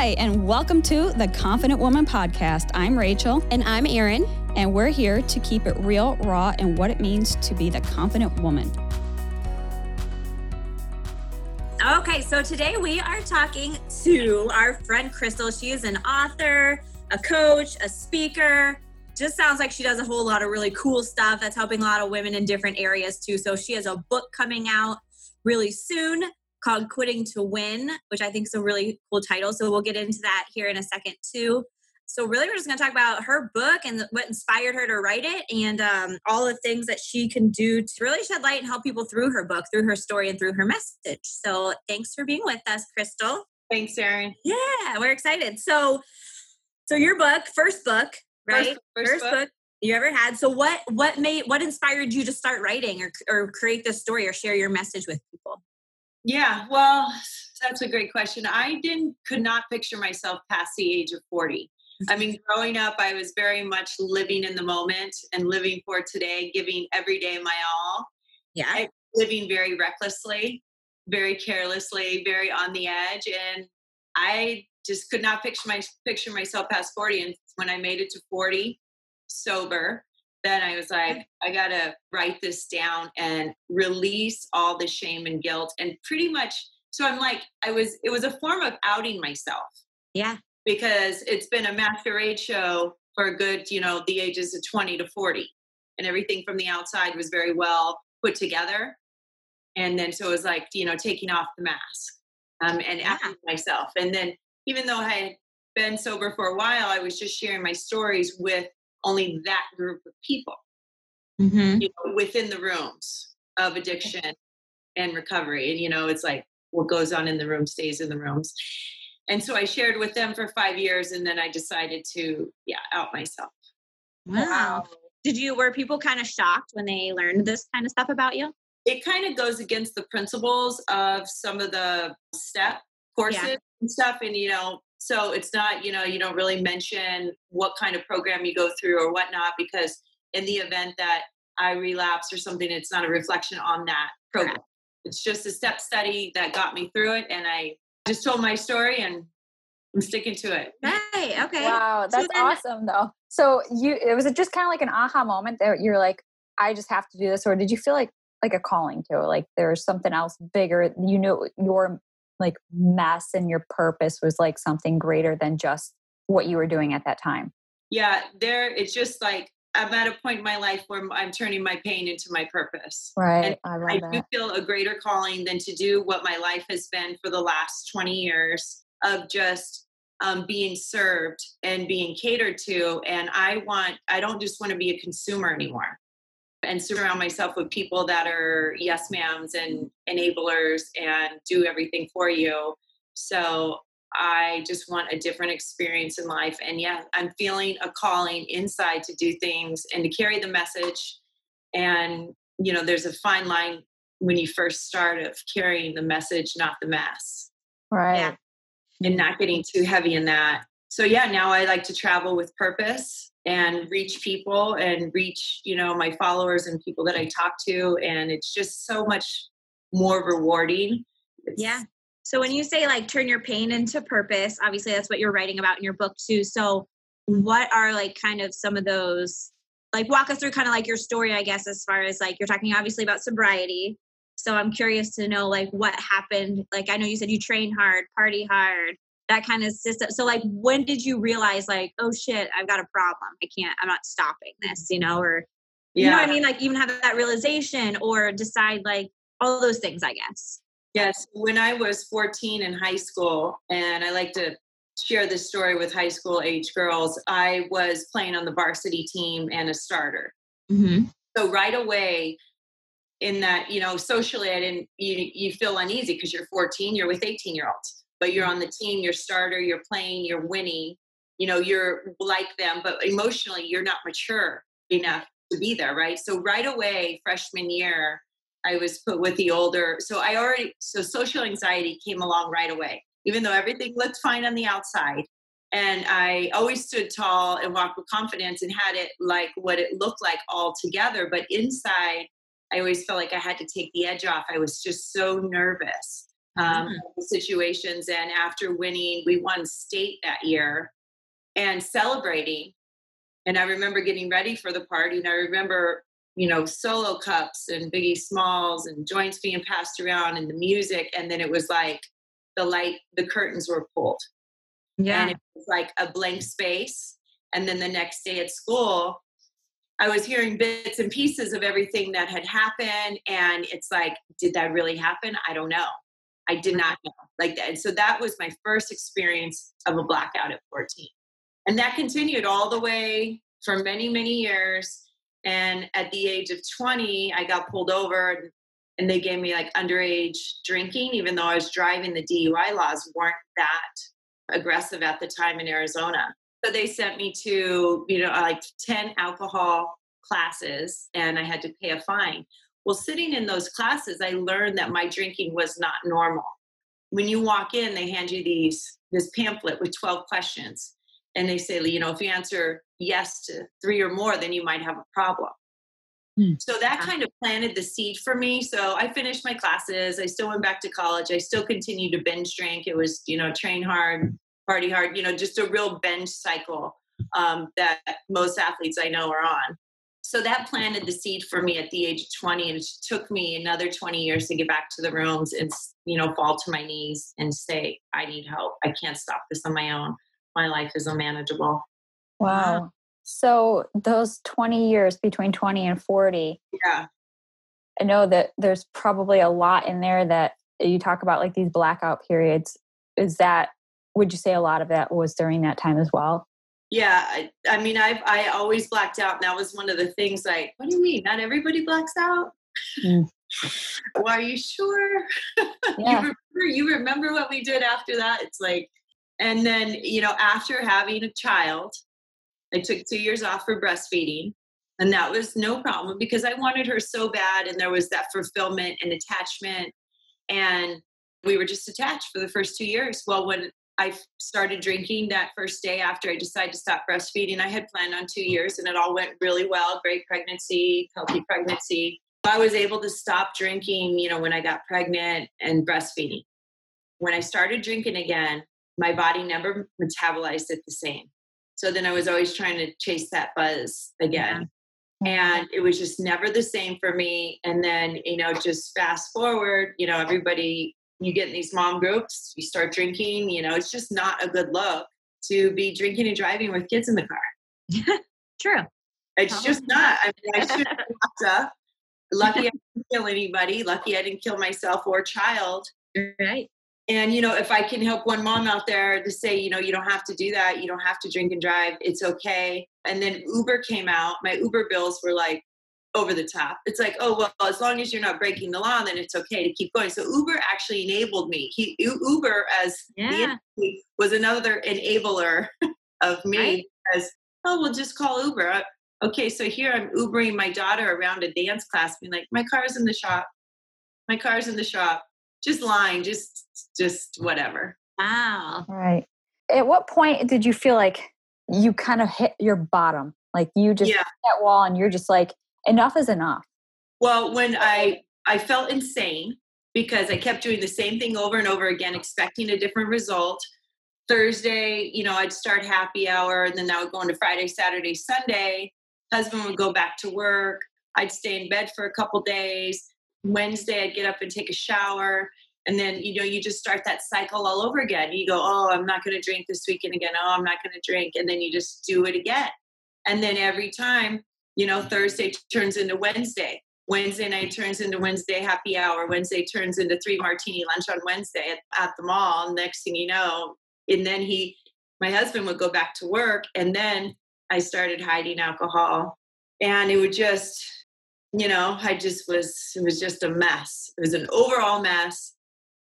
Hi, and welcome to the Confident Woman Podcast. I'm Rachel. And I'm Erin. And we're here to keep it real, raw, and what it means to be the confident woman. Okay, so today we are talking to our friend Crystal. She is an author, a coach, a speaker. Just sounds like she does a whole lot of really cool stuff that's helping a lot of women in different areas too. So she has a book coming out really soon called Quitting to Win, which I think is a really cool title. So we'll get into that here in a second too. So really, we're just going to talk about her book and what inspired her to write it, and um, all the things that she can do to really shed light and help people through her book, through her story, and through her message. So thanks for being with us, Crystal. Thanks, Erin. Yeah, we're excited. So, so your book, first book, right? First, first, first book. book you ever had. So what what made what inspired you to start writing or or create this story or share your message with people? Yeah, well, that's a great question. I didn't could not picture myself past the age of 40. I mean, growing up, I was very much living in the moment and living for today, giving every day my all. Yeah. I, living very recklessly, very carelessly, very on the edge. And I just could not picture my picture myself past 40. And when I made it to 40, sober, then I was like, I got to write this down and release all the shame and guilt. And pretty much, so I'm like, I was, it was a form of outing myself. Yeah. Because it's been a masquerade show for a good, you know, the ages of 20 to 40. And everything from the outside was very well put together. And then so it was like, you know, taking off the mask um, and yeah. myself. And then even though I had been sober for a while, I was just sharing my stories with only that group of people mm-hmm. you know, within the rooms of addiction and recovery. And, you know, it's like what goes on in the room stays in the rooms. And so I shared with them for five years and then I decided to, yeah, out myself. Wow. Did you, were people kind of shocked when they learned this kind of stuff about you? It kind of goes against the principles of some of the step courses yeah. and stuff. And, you know, so it's not, you know, you don't really mention what kind of program you go through or whatnot, because in the event that I relapse or something, it's not a reflection on that program. It's just a step study that got me through it. And I just told my story and I'm sticking to it. Hey, okay. Wow, that's so then, awesome though. So you it was just kind of like an aha moment that you're like, I just have to do this, or did you feel like like a calling to it? Like there's something else bigger. You know your like mess and your purpose was like something greater than just what you were doing at that time? Yeah there it's just like i'm at a point in my life where i'm turning my pain into my purpose. Right and i, I do feel a greater calling than to do what my life has been for the last 20 years of just um, being served and being catered to and i want i don't just want to be a consumer anymore and surround myself with people that are yes ma'ams and enablers and do everything for you. So I just want a different experience in life. And yeah, I'm feeling a calling inside to do things and to carry the message. And, you know, there's a fine line when you first start of carrying the message, not the mess. Right. Yeah. And not getting too heavy in that. So yeah, now I like to travel with purpose and reach people and reach you know my followers and people that i talk to. And it's just so much more rewarding. It's, yeah. So when you say like turn your pain into purpose obviously that's what you're writing about in your book too. So what are like kind of some of those like walk us through kind of like your story i guess as far as like you're talking obviously about sobriety. So i'm curious to know like what happened. Like i know you said you train hard party hard that kind of system. So like when did you realize like, oh shit, I've got a problem. I can't, I'm not stopping this, you know, or yeah. you know what I mean? Like even have that realization or decide like all those things, I guess. Yes. When I was 14 in high school, and I like to share this story with high school age girls, I was playing on the varsity team and a starter. Mm-hmm. So right away, in that, you know, socially, I didn't, you, you feel uneasy because you're 14, you're with 18 year olds but you're on the team, you're starter, you're playing, you're winning, you know, you're like them, but emotionally you're not mature enough to be there, right? So right away, freshman year, I was put with the older. So I already so social anxiety came along right away, even though everything looked fine on the outside. And I always stood tall and walked with confidence and had it like what it looked like all together. But inside, I always felt like I had to take the edge off. I was just so nervous um, mm-hmm. situations. And after winning, we won state that year and celebrating. And I remember getting ready for the party. And I remember, you know, solo cups and Biggie Smalls and joints being passed around and the music. And then it was like the light, the curtains were pulled. Yeah. And it was like a blank space. And then the next day at school, I was hearing bits and pieces of everything that had happened. And it's like, did that really happen? I don't know. I did not know. Like that. And so that was my first experience of a blackout at 14. And that continued all the way for many, many years. And at the age of 20, I got pulled over and they gave me like underage drinking, even though I was driving. The DUI laws weren't that aggressive at the time in Arizona. So they sent me to, you know, like 10 alcohol classes and I had to pay a fine. Well, sitting in those classes, I learned that my drinking was not normal. When you walk in, they hand you these this pamphlet with 12 questions. And they say, you know, if you answer yes to three or more, then you might have a problem. Hmm. So that kind of planted the seed for me. So I finished my classes. I still went back to college. I still continued to binge drink. It was, you know, train hard, party hard, you know, just a real binge cycle um, that most athletes I know are on. So that planted the seed for me at the age of 20, and it took me another 20 years to get back to the rooms and, you know, fall to my knees and say, I need help. I can't stop this on my own. My life is unmanageable. Wow. Uh-huh. So those 20 years between 20 and 40. Yeah. I know that there's probably a lot in there that you talk about, like these blackout periods. Is that would you say a lot of that was during that time as well? Yeah, I, I mean, I've I always blacked out, and that was one of the things. Like, what do you mean? Not everybody blacks out. Mm. well, are you sure? Yeah. you remember? You remember what we did after that? It's like, and then you know, after having a child, I took two years off for breastfeeding, and that was no problem because I wanted her so bad, and there was that fulfillment and attachment, and we were just attached for the first two years. Well, when I started drinking that first day after I decided to stop breastfeeding. I had planned on two years and it all went really well. Great pregnancy, healthy pregnancy. I was able to stop drinking, you know, when I got pregnant and breastfeeding. When I started drinking again, my body never metabolized it the same. So then I was always trying to chase that buzz again. And it was just never the same for me. And then, you know, just fast forward, you know, everybody you get in these mom groups, you start drinking, you know, it's just not a good look to be drinking and driving with kids in the car. True. It's just not. I mean, I should have Lucky I didn't kill anybody. Lucky I didn't kill myself or child. Right. And, you know, if I can help one mom out there to say, you know, you don't have to do that. You don't have to drink and drive. It's okay. And then Uber came out. My Uber bills were like over the top. It's like, oh well, as long as you're not breaking the law, then it's okay to keep going. So Uber actually enabled me. He, Uber as yeah. the was another enabler of me right. as oh, we'll just call Uber. Okay, so here I'm Ubering my daughter around a dance class, being like, my car's in the shop. My car's in the shop. Just lying, just just whatever. Wow. Right. At what point did you feel like you kind of hit your bottom? Like you just yeah. hit that wall and you're just like, enough is enough. Well, when I I felt insane because I kept doing the same thing over and over again, expecting a different result. Thursday, you know, I'd start happy hour, and then I would go into Friday, Saturday, Sunday. Husband would go back to work. I'd stay in bed for a couple days. Wednesday, I'd get up and take a shower. And then, you know, you just start that cycle all over again. You go, oh, I'm not going to drink this weekend again. Oh, I'm not going to drink. And then you just do it again. And then every time you know, Thursday turns into Wednesday. Wednesday night turns into Wednesday happy hour. Wednesday turns into three martini lunch on Wednesday at, at the mall. Next thing you know, and then he, my husband would go back to work, and then I started hiding alcohol, and it would just, you know, I just was, it was just a mess. It was an overall mess.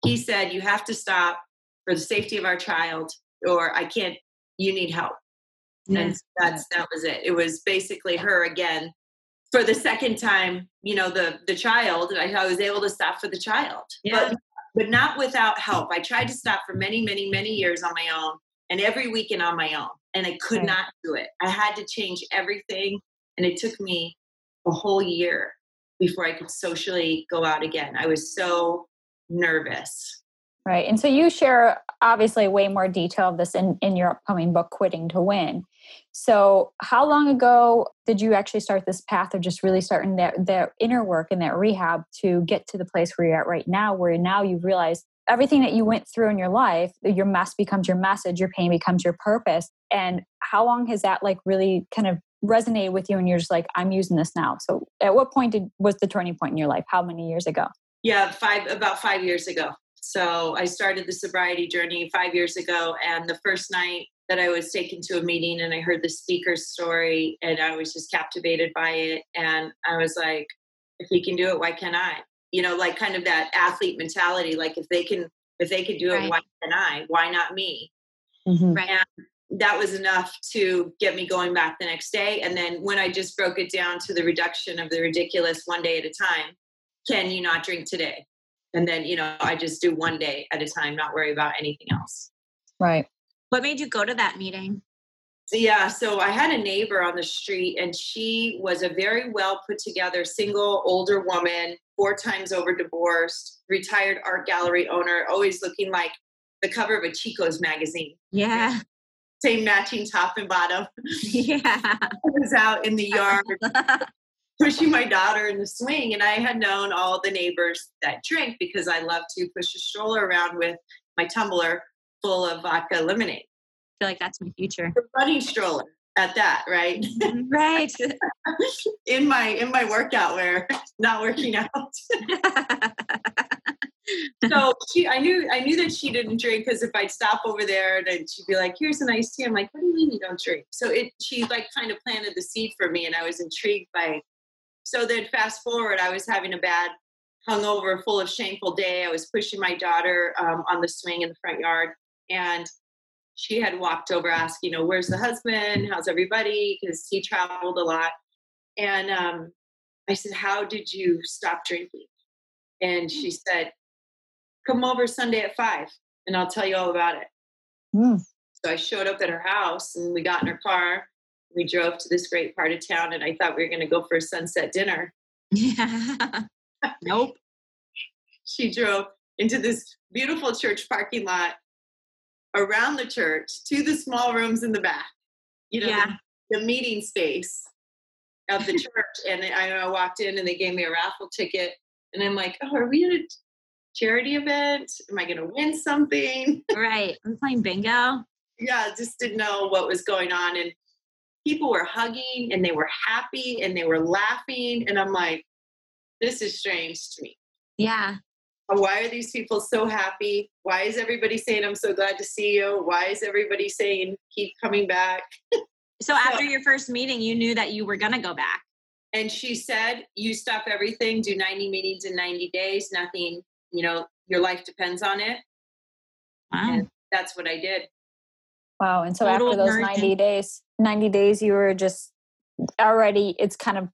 He said, "You have to stop for the safety of our child, or I can't. You need help." And that's that was it. It was basically her again for the second time you know the the child I, I was able to stop for the child yeah. but but not without help. I tried to stop for many many many years on my own and every weekend on my own and i could not do it. I had to change everything and it took me a whole year before i could socially go out again. I was so nervous Right. And so you share obviously way more detail of this in, in your upcoming book, Quitting to Win. So how long ago did you actually start this path of just really starting that, that inner work and that rehab to get to the place where you're at right now, where now you realize everything that you went through in your life, your mess becomes your message, your pain becomes your purpose. And how long has that like really kind of resonated with you and you're just like, I'm using this now. So at what point did was the turning point in your life? How many years ago? Yeah, five about five years ago. So I started the sobriety journey five years ago. And the first night that I was taken to a meeting and I heard the speaker's story and I was just captivated by it. And I was like, if he can do it, why can't I? You know, like kind of that athlete mentality. Like if they can, if they can do it, right. why can't I? Why not me? Mm-hmm. Right. And that was enough to get me going back the next day. And then when I just broke it down to the reduction of the ridiculous one day at a time, can you not drink today? And then you know i just do one day at a time not worry about anything else. Right. What made you go to that meeting? Yeah so i had a neighbor on the street and she was a very well put together single older woman four times over divorced retired art gallery owner always looking like the cover of a chico's magazine. Yeah. Same matching top and bottom. Yeah. I was out in the yard pushing my daughter in the swing. And I had known all the neighbors that drink because I love to push a stroller around with my tumbler full of vodka lemonade. I feel like that's my future. A running stroller at that, right? Right. in my in my workout wear, not working out. so she I knew I knew that she didn't drink because if I'd stop over there then she'd be like, here's an iced tea. I'm like, what do you mean you don't drink? So it she like kind of planted the seed for me and I was intrigued by so then fast forward, I was having a bad hungover, full of shameful day. I was pushing my daughter um, on the swing in the front yard, and she had walked over asking, you know, where's the husband? How's everybody? Because he traveled a lot. And um, I said, how did you stop drinking? And she said, come over Sunday at five, and I'll tell you all about it. Mm. So I showed up at her house, and we got in her car, we drove to this great part of town and I thought we were going to go for a sunset dinner. Yeah. nope. She drove into this beautiful church parking lot around the church to the small rooms in the back, you know, yeah. the, the meeting space of the church. and I, I walked in and they gave me a raffle ticket. And I'm like, oh, are we at a charity event? Am I going to win something? Right. I'm playing bingo. Yeah, just didn't know what was going on. And people were hugging and they were happy and they were laughing. And I'm like, this is strange to me. Yeah. Uh, why are these people so happy? Why is everybody saying, I'm so glad to see you? Why is everybody saying, keep coming back? so, after your first meeting, you knew that you were going to go back. And she said, You stop everything, do 90 meetings in 90 days, nothing, you know, your life depends on it. Wow. And that's what I did. Wow. And so Total after those 90 days, 90 days, you were just already, it's kind of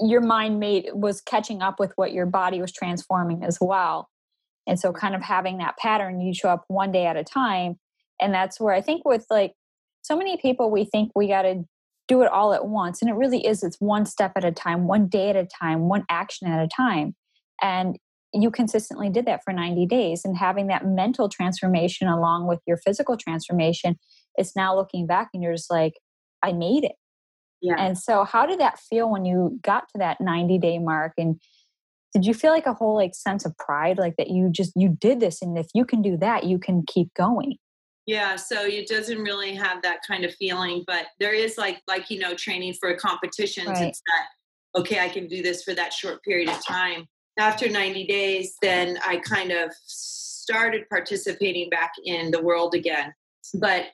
your mind made was catching up with what your body was transforming as well. And so kind of having that pattern, you show up one day at a time. And that's where I think with like so many people, we think we got to do it all at once. And it really is, it's one step at a time, one day at a time, one action at a time. And you consistently did that for 90 days and having that mental transformation along with your physical transformation it's now looking back and you're just like i made it yeah and so how did that feel when you got to that 90 day mark and did you feel like a whole like sense of pride like that you just you did this and if you can do that you can keep going yeah so it doesn't really have that kind of feeling but there is like like you know training for competitions right. it's that okay i can do this for that short period of time after 90 days, then I kind of started participating back in the world again. But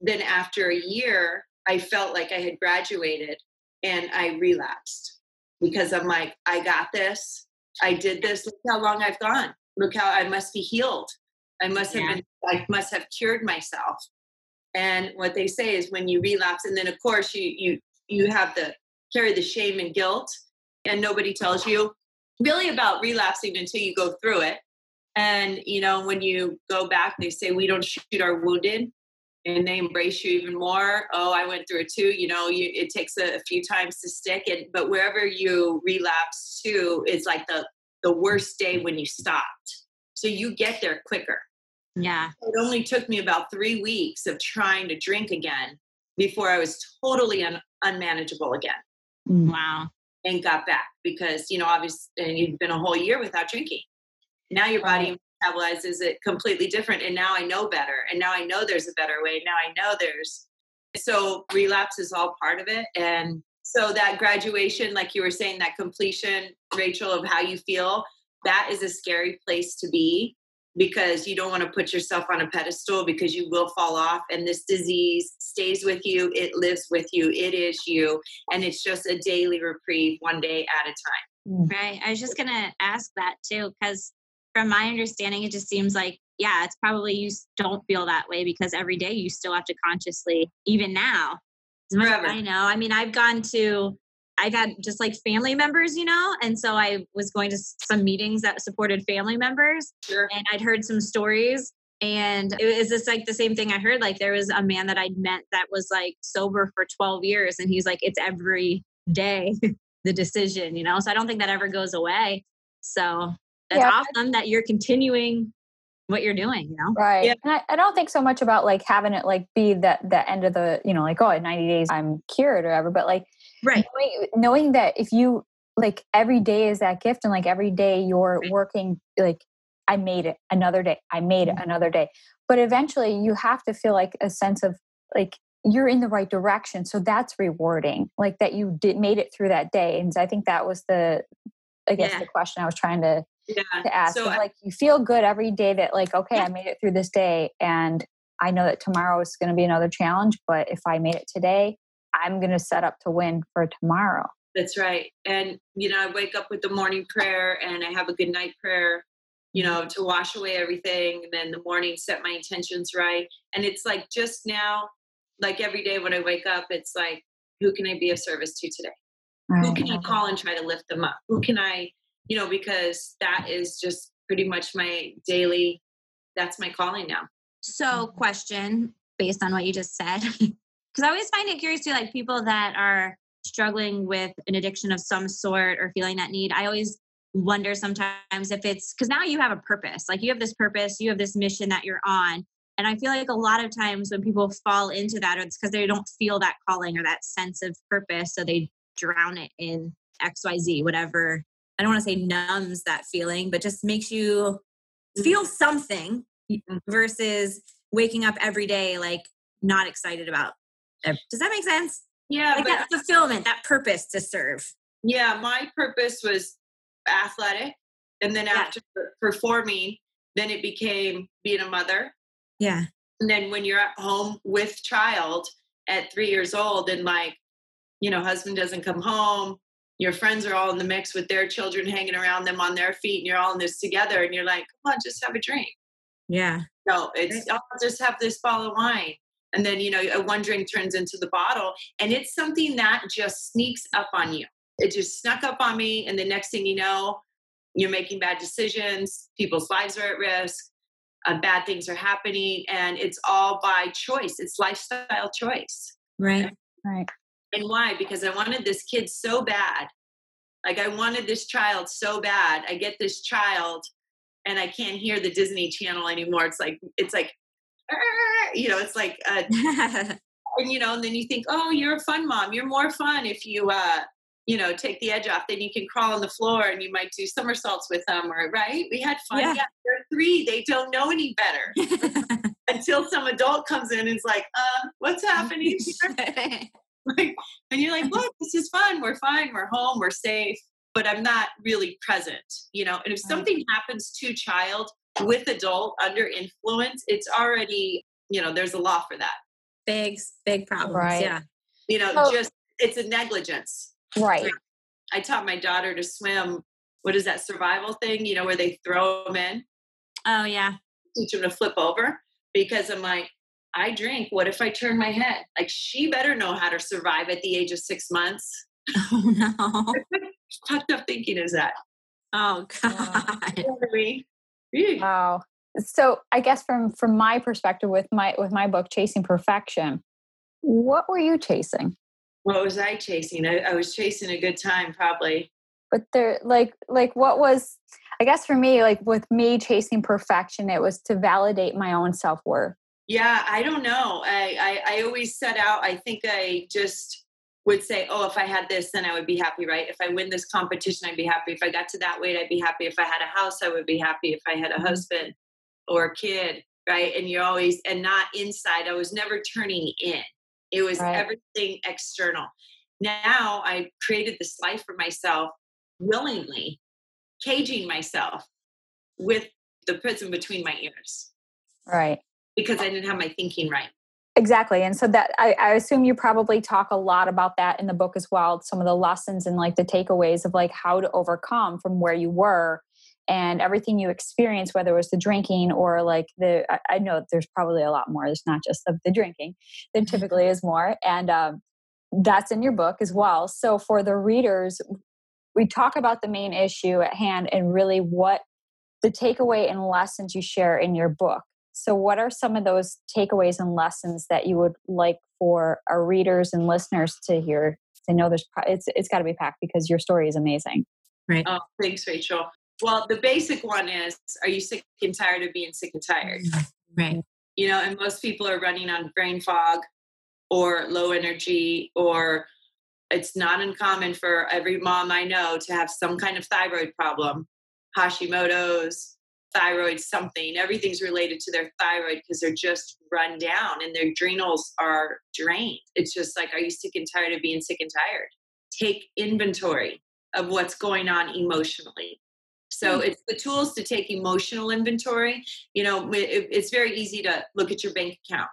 then after a year, I felt like I had graduated and I relapsed because I'm like, I got this. I did this. Look how long I've gone. Look how I must be healed. I must have yeah. been, I must have cured myself. And what they say is when you relapse, and then of course you you you have the carry the shame and guilt, and nobody tells you really about relapsing until you go through it. And, you know, when you go back, they say, we don't shoot our wounded and they embrace you even more. Oh, I went through it too. You know, you, it takes a, a, few times to stick it, but wherever you relapse to, it's like the, the worst day when you stopped. So you get there quicker. Yeah. It only took me about three weeks of trying to drink again before I was totally un- unmanageable again. Mm. Wow. And got back because, you know, obviously, and you've been a whole year without drinking. Now your body metabolizes it completely different. And now I know better. And now I know there's a better way. Now I know there's. So relapse is all part of it. And so that graduation, like you were saying, that completion, Rachel, of how you feel, that is a scary place to be because you don't want to put yourself on a pedestal because you will fall off and this disease stays with you it lives with you it is you and it's just a daily reprieve one day at a time right i was just going to ask that too because from my understanding it just seems like yeah it's probably you don't feel that way because every day you still have to consciously even now I know. I mean, I've gone to I've had just like family members, you know, and so I was going to some meetings that supported family members, sure. and I'd heard some stories. And it was just like the same thing I heard. Like there was a man that I'd met that was like sober for 12 years, and he's like, it's every day the decision, you know. So I don't think that ever goes away. So that's yeah. awesome that you're continuing what you're doing, you know? Right. Yeah. And I, I, don't think so much about like having it like be that the end of the, you know, like, oh, at 90 days I'm cured or whatever, but like right knowing, knowing that if you like every day is that gift and like every day you're working like i made it another day i made it mm-hmm. another day but eventually you have to feel like a sense of like you're in the right direction so that's rewarding like that you did made it through that day and so i think that was the i guess yeah. the question i was trying to yeah. to ask so I, like you feel good every day that like okay yeah. i made it through this day and i know that tomorrow is going to be another challenge but if i made it today I'm going to set up to win for tomorrow. That's right. And, you know, I wake up with the morning prayer and I have a good night prayer, you mm-hmm. know, to wash away everything. And then the morning, set my intentions right. And it's like just now, like every day when I wake up, it's like, who can I be of service to today? Who can I call and try to lift them up? Who can I, you know, because that is just pretty much my daily, that's my calling now. So, question based on what you just said because I always find it curious to like people that are struggling with an addiction of some sort or feeling that need. I always wonder sometimes if it's because now you have a purpose, like you have this purpose, you have this mission that you're on. And I feel like a lot of times when people fall into that, it's because they don't feel that calling or that sense of purpose. So they drown it in XYZ, whatever. I don't want to say numbs that feeling, but just makes you feel something mm-hmm. versus waking up every day like not excited about does that make sense? Yeah. Like that fulfillment, that purpose to serve. Yeah, my purpose was athletic. And then yeah. after performing, then it became being a mother. Yeah. And then when you're at home with child at three years old and like, you know, husband doesn't come home, your friends are all in the mix with their children hanging around them on their feet, and you're all in this together, and you're like, come on, just have a drink. Yeah. No, it's I'll just have this bottle of wine. And then you know a one drink turns into the bottle and it's something that just sneaks up on you. It just snuck up on me and the next thing you know you're making bad decisions people's lives are at risk uh, bad things are happening and it's all by choice. It's lifestyle choice. Right. Right and why because i wanted this kid so bad like i wanted this child so bad i get this child and i can't hear the disney channel anymore it's like it's like you know, it's like, uh, and you know, and then you think, oh, you're a fun mom. You're more fun if you, uh, you know, take the edge off. Then you can crawl on the floor and you might do somersaults with them, or right? We had fun. Yeah, yeah they're three. They don't know any better until some adult comes in and is like, uh, what's happening like, and you're like, look, this is fun. We're fine. We're home. We're safe. But I'm not really present, you know. And if something happens to child, with adult under influence, it's already, you know, there's a law for that. Big, big problems. Right. Yeah. You know, oh. just it's a negligence. Right. I taught my daughter to swim. What is that survival thing? You know, where they throw them in. Oh yeah. Teach them to flip over because I'm like, I drink. What if I turn my head? Like she better know how to survive at the age of six months. Oh no. fucked up thinking is that? Oh God. You Wow. So I guess from from my perspective with my with my book Chasing Perfection, what were you chasing? What was I chasing? I, I was chasing a good time, probably. but there like like what was i guess for me like with me chasing perfection it was to validate my own self-worth yeah i don't know. I, I i always set out i think i just would say oh if i had this then i would be happy right? If i win this competition i'd be happy. If i got to that weight i'd be happy. If i had a house i would be happy. If i had a mm-hmm. husband or a kid right? And you're always and not inside. I was never turning in. It was right. everything external. Now i created this life for myself willingly caging myself with the prison between my ears. Right. Because I didn't have my thinking right. Exactly. And so that I, I, assume you probably talk a lot about that in the book as well. Some of the lessons and like the takeaways of like how to overcome from where you were and everything you experienced, whether it was the drinking or like the, I, I know there's probably a lot more. There's not just the, the drinking. There typically is more. And um, that's in your book as well. So for the readers, we talk about the main issue at hand and really what the takeaway and lessons you share in your book. So, what are some of those takeaways and lessons that you would like for our readers and listeners to hear? I know there's it's it's got to be packed because your story is amazing. Right. Oh, thanks, Rachel. Well, the basic one is: Are you sick and tired of being sick and tired? Mm-hmm. Right. You know, and most people are running on brain fog or low energy or it's not uncommon for every mom I know to have some kind of thyroid problem, Hashimoto's, thyroid something. Everything's related to their thyroid because they're just run down and their adrenals are drained. It's just like, are you sick and tired of being sick and tired? Take inventory of what's going on emotionally. So mm-hmm. it's the tools to take emotional inventory. You know, it, it's very easy to look at your bank account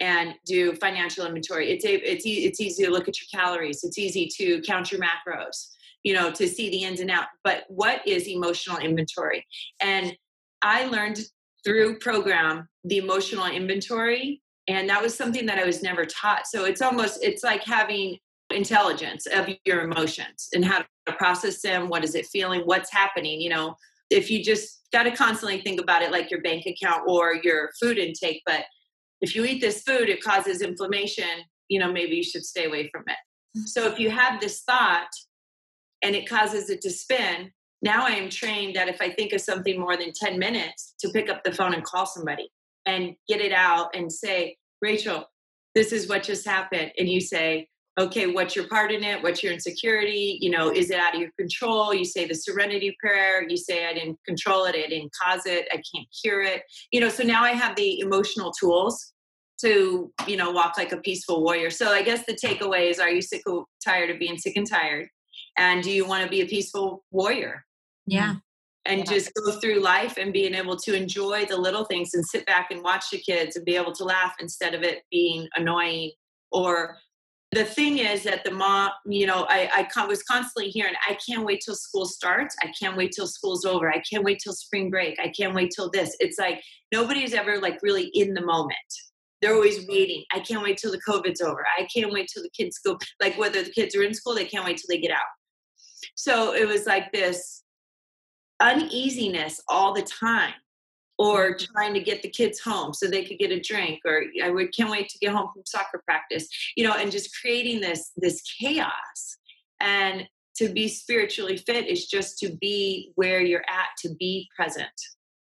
and do financial inventory. It's a, it's e- it's easy to look at your calories. It's easy to count your macros. You know, to see the ins and out. But what is emotional inventory? And I learned through program the emotional inventory, and that was something that I was never taught. So it's almost it's like having intelligence of your emotions and how to process them. What is it feeling? What's happening? You know, if you just got to constantly think about it like your bank account or your food intake, but if you eat this food, it causes inflammation, you know, maybe you should stay away from it. Mm-hmm. So if you have this thought and it causes it to spin, now I am trained that if I think of something more than 10 minutes, to pick up the phone and call somebody and get it out and say, Rachel, this is what just happened. And you say, okay, what's your part in it? What's your insecurity? You know, is it out of your control? You say the serenity prayer. You say, I didn't control it. I didn't cause it. I can't cure it. You know, so now I have the emotional tools to, you know, walk like a peaceful warrior. So I guess the takeaway is are you sick or tired of being sick and tired? And do you want to be a peaceful warrior? Yeah. Mm. And yeah. just go through life and being able to enjoy the little things and sit back and watch the kids and be able to laugh instead of it being annoying or the thing is that the mom, you know, I, I was constantly hearing, I can't wait till school starts. I can't wait till school's over. I can't wait till spring break. I can't wait till this. It's like nobody's ever like really in the moment. They're always waiting. I can't wait till the COVID's over. I can't wait till the kids go, like whether the kids are in school, they can't wait till they get out. So it was like this uneasiness all the time or mm-hmm. trying to get the kids home so they could get a drink or i would can't wait to get home from soccer practice you know and just creating this this chaos and to be spiritually fit is just to be where you're at to be present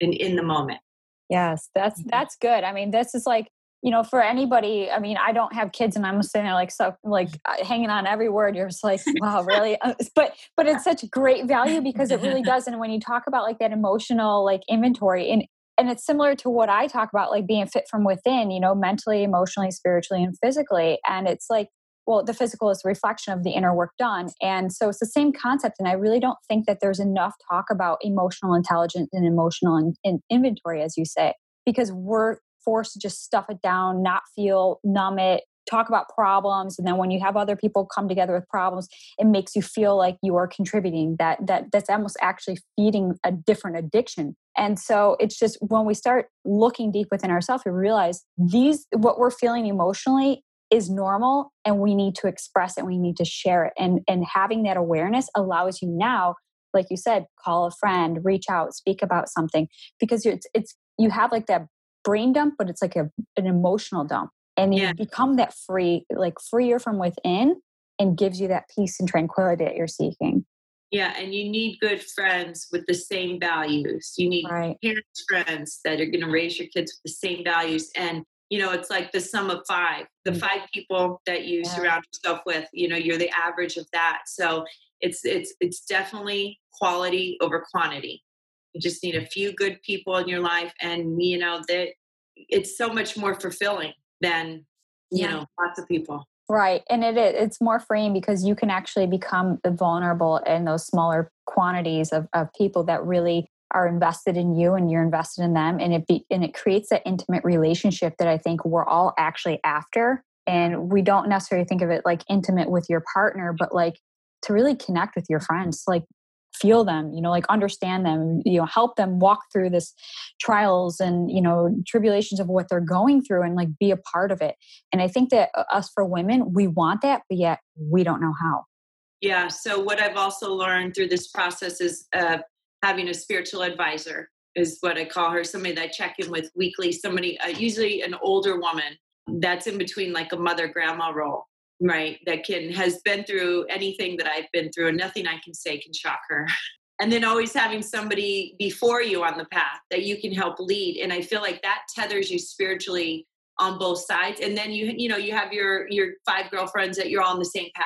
and in the moment yes that's mm-hmm. that's good i mean this is like you know for anybody i mean i don't have kids and i'm sitting there like so like uh, hanging on every word you're just like wow really uh, but but it's such great value because it really does and when you talk about like that emotional like inventory and and it's similar to what I talk about, like being fit from within, you know, mentally, emotionally, spiritually, and physically. And it's like, well, the physical is a reflection of the inner work done. And so it's the same concept. And I really don't think that there's enough talk about emotional intelligence and emotional in, in inventory, as you say, because we're forced to just stuff it down, not feel, numb it, talk about problems and then when you have other people come together with problems it makes you feel like you are contributing that that that's almost actually feeding a different addiction. And so it's just when we start looking deep within ourselves we realize these what we're feeling emotionally is normal and we need to express it and we need to share it. And and having that awareness allows you now like you said call a friend reach out speak about something because it's it's you have like that brain dump but it's like a, an emotional dump and you yeah. become that free like freer from within and gives you that peace and tranquility that you're seeking Yeah, and you need good friends with the same values. You need right. parents friends that are going to raise your kids with the same values and you know it's like the sum of five the Mm. five people that you Yeah. surround yourself with you know you're the average of that so it's it's it's definitely quality over quantity you just need a few good people in your life and you know that it's so much more fulfilling than you Yeah. know lots of people Right. And it is it's more freeing because you can actually become vulnerable in those smaller quantities of, of people that really are invested in you and you're invested in them. And it be and it creates that intimate relationship that I think we're all actually after. And we don't necessarily think of it like intimate with your partner, but like to really connect with your friends, like feel them, you know, like understand them, you know, help them walk through this trials and, you know, tribulations of what they're going through and like be a part of it. And I think that uh, us for women, we want that, but yet we don't know how. Yeah. So what I've also learned through this process is uh, having a spiritual advisor is what I call her. Somebody that I check in with weekly. Somebody, uh, usually an older woman that's in between like a mother grandma role, right? That can has been through anything that I've been through, and nothing I can say can shock her. And then always having somebody before you on the path that you can help lead. And I feel like that tethers you spiritually on both sides. And then you you know you have your your five girlfriends that you're all on the same path.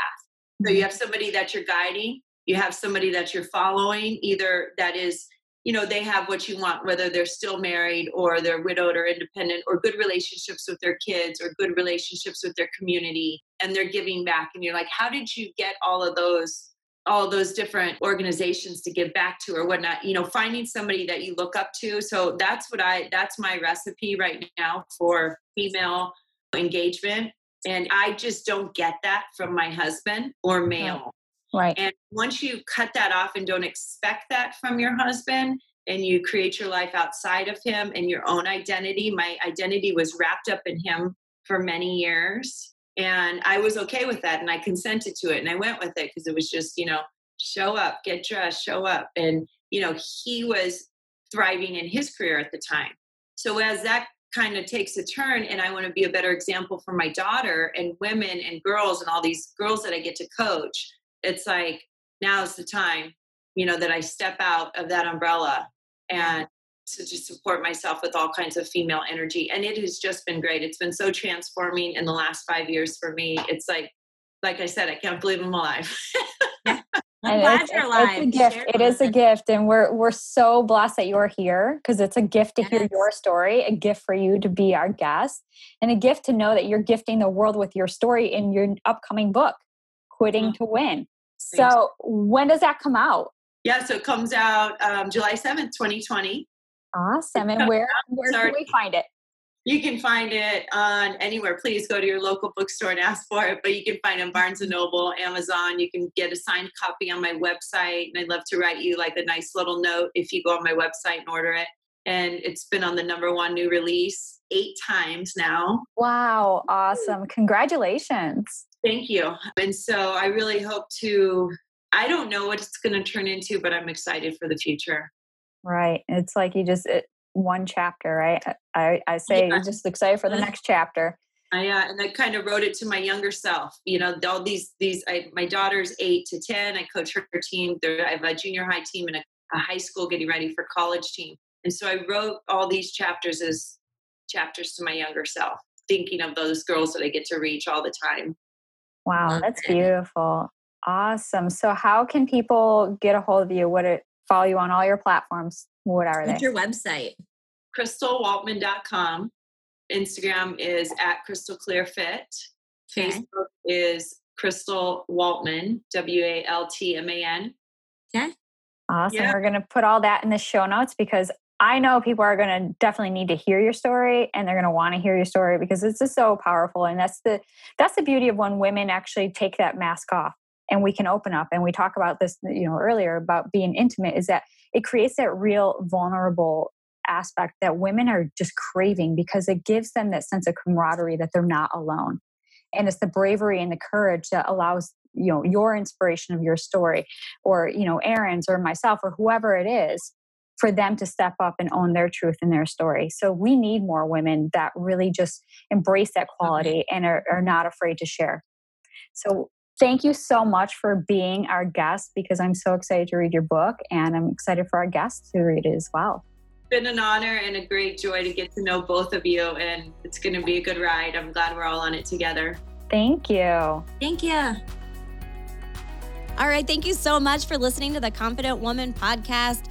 So you mm-hmm. have somebody that you're guiding, you have somebody that you're following, either that is, you know, they have what you want, whether they're still married or they're widowed or independent, or good relationships with their kids or good relationships with their community, and they're giving back. And you're like, how did you get all of those? all those different organizations to give back to or whatnot you know finding somebody that you look up to so that's what i that's my recipe right now for female engagement and I just don't get that from my husband or male. Right. And once you cut that off and don't expect that from your husband and you create your life outside of him and your own identity, my identity was wrapped up in him for many years. And I was okay with that and I consented to it and I went with it because it was just, you know, show up, get dressed, show up. And, you know, he was thriving in his career at the time. So as that kind of takes a turn and I want to be a better example for my daughter and women and girls and all these girls that I get to coach. It's like now's the time, you know, that I step out of that umbrella and mm-hmm. to just support myself with all kinds of female energy. And it has just been great. It's been so transforming in the last five years for me. It's like, like I said, I can't believe I'm alive. I'm glad it's, you're alive. It's a gift. Share It is a gift, and we're we're so blessed that you're here because it's a gift to hear your story, a gift for you to be our guest, and a gift to know that you're gifting the world with your story in your upcoming book, "Quitting to Win." So, when does that come out? yeah, so it comes out um, July 7th, 2020. Awesome! And where where can we find it? You can find it on anywhere. Please go to your local bookstore and ask for it. But you can find it on Barnes and Noble, Amazon. You can get a signed copy on my website. And I'd love to write you like a nice little note if you go on my website and order it. And it's been on the number one new release eight times now. Wow! Awesome! Congratulations! Thank you. And so I really hope to. I don't know what it's going to turn into, but I'm excited for the future. Right. It's like you just it, one chapter, right? I I say Yeah. just excited for the next chapter. I uh, and I kind of wrote it to my younger self. You know, all these these. I, my daughter's eight to ten. I coach her team. There, I have a junior high team and a, a high school getting ready for college team. And so I wrote all these chapters as chapters to my younger self, thinking of those girls that I get to reach all the time. Wow, um, that's beautiful. Awesome. So how can people get a hold of you? What it follow you on all your platforms? What are What's they? your website? CrystalWaltman.com. Instagram is at Crystal Clear Fit. Okay. Facebook is Crystal Waltman, W A L T M A N. Awesome. Yeah. We're going to put all that in the show notes because I know people are going to definitely need to hear your story and they're going to want to hear your story because this is so powerful and that's the that's the beauty of when women actually take that mask off and we can open up and we talk about this you know earlier about being intimate is that it creates that real vulnerable aspect that women are just craving because it gives them that sense of camaraderie that they're not alone. And it's the bravery and the courage that allows you know your inspiration of your story or you know Erin's or myself or whoever it is for them to step up and own their truth and their story so we need more women that really just embrace that quality and are, are not afraid to share so thank you so much for being our guest because I'm so excited to read your book and I'm excited for our guests to read it as well. It's been an honor and a great joy to get to know both of you, and it's going to be a good ride. I'm glad we're all on it together. Thank you. Thank you. All right. Thank you so much for listening to the Confident Woman podcast.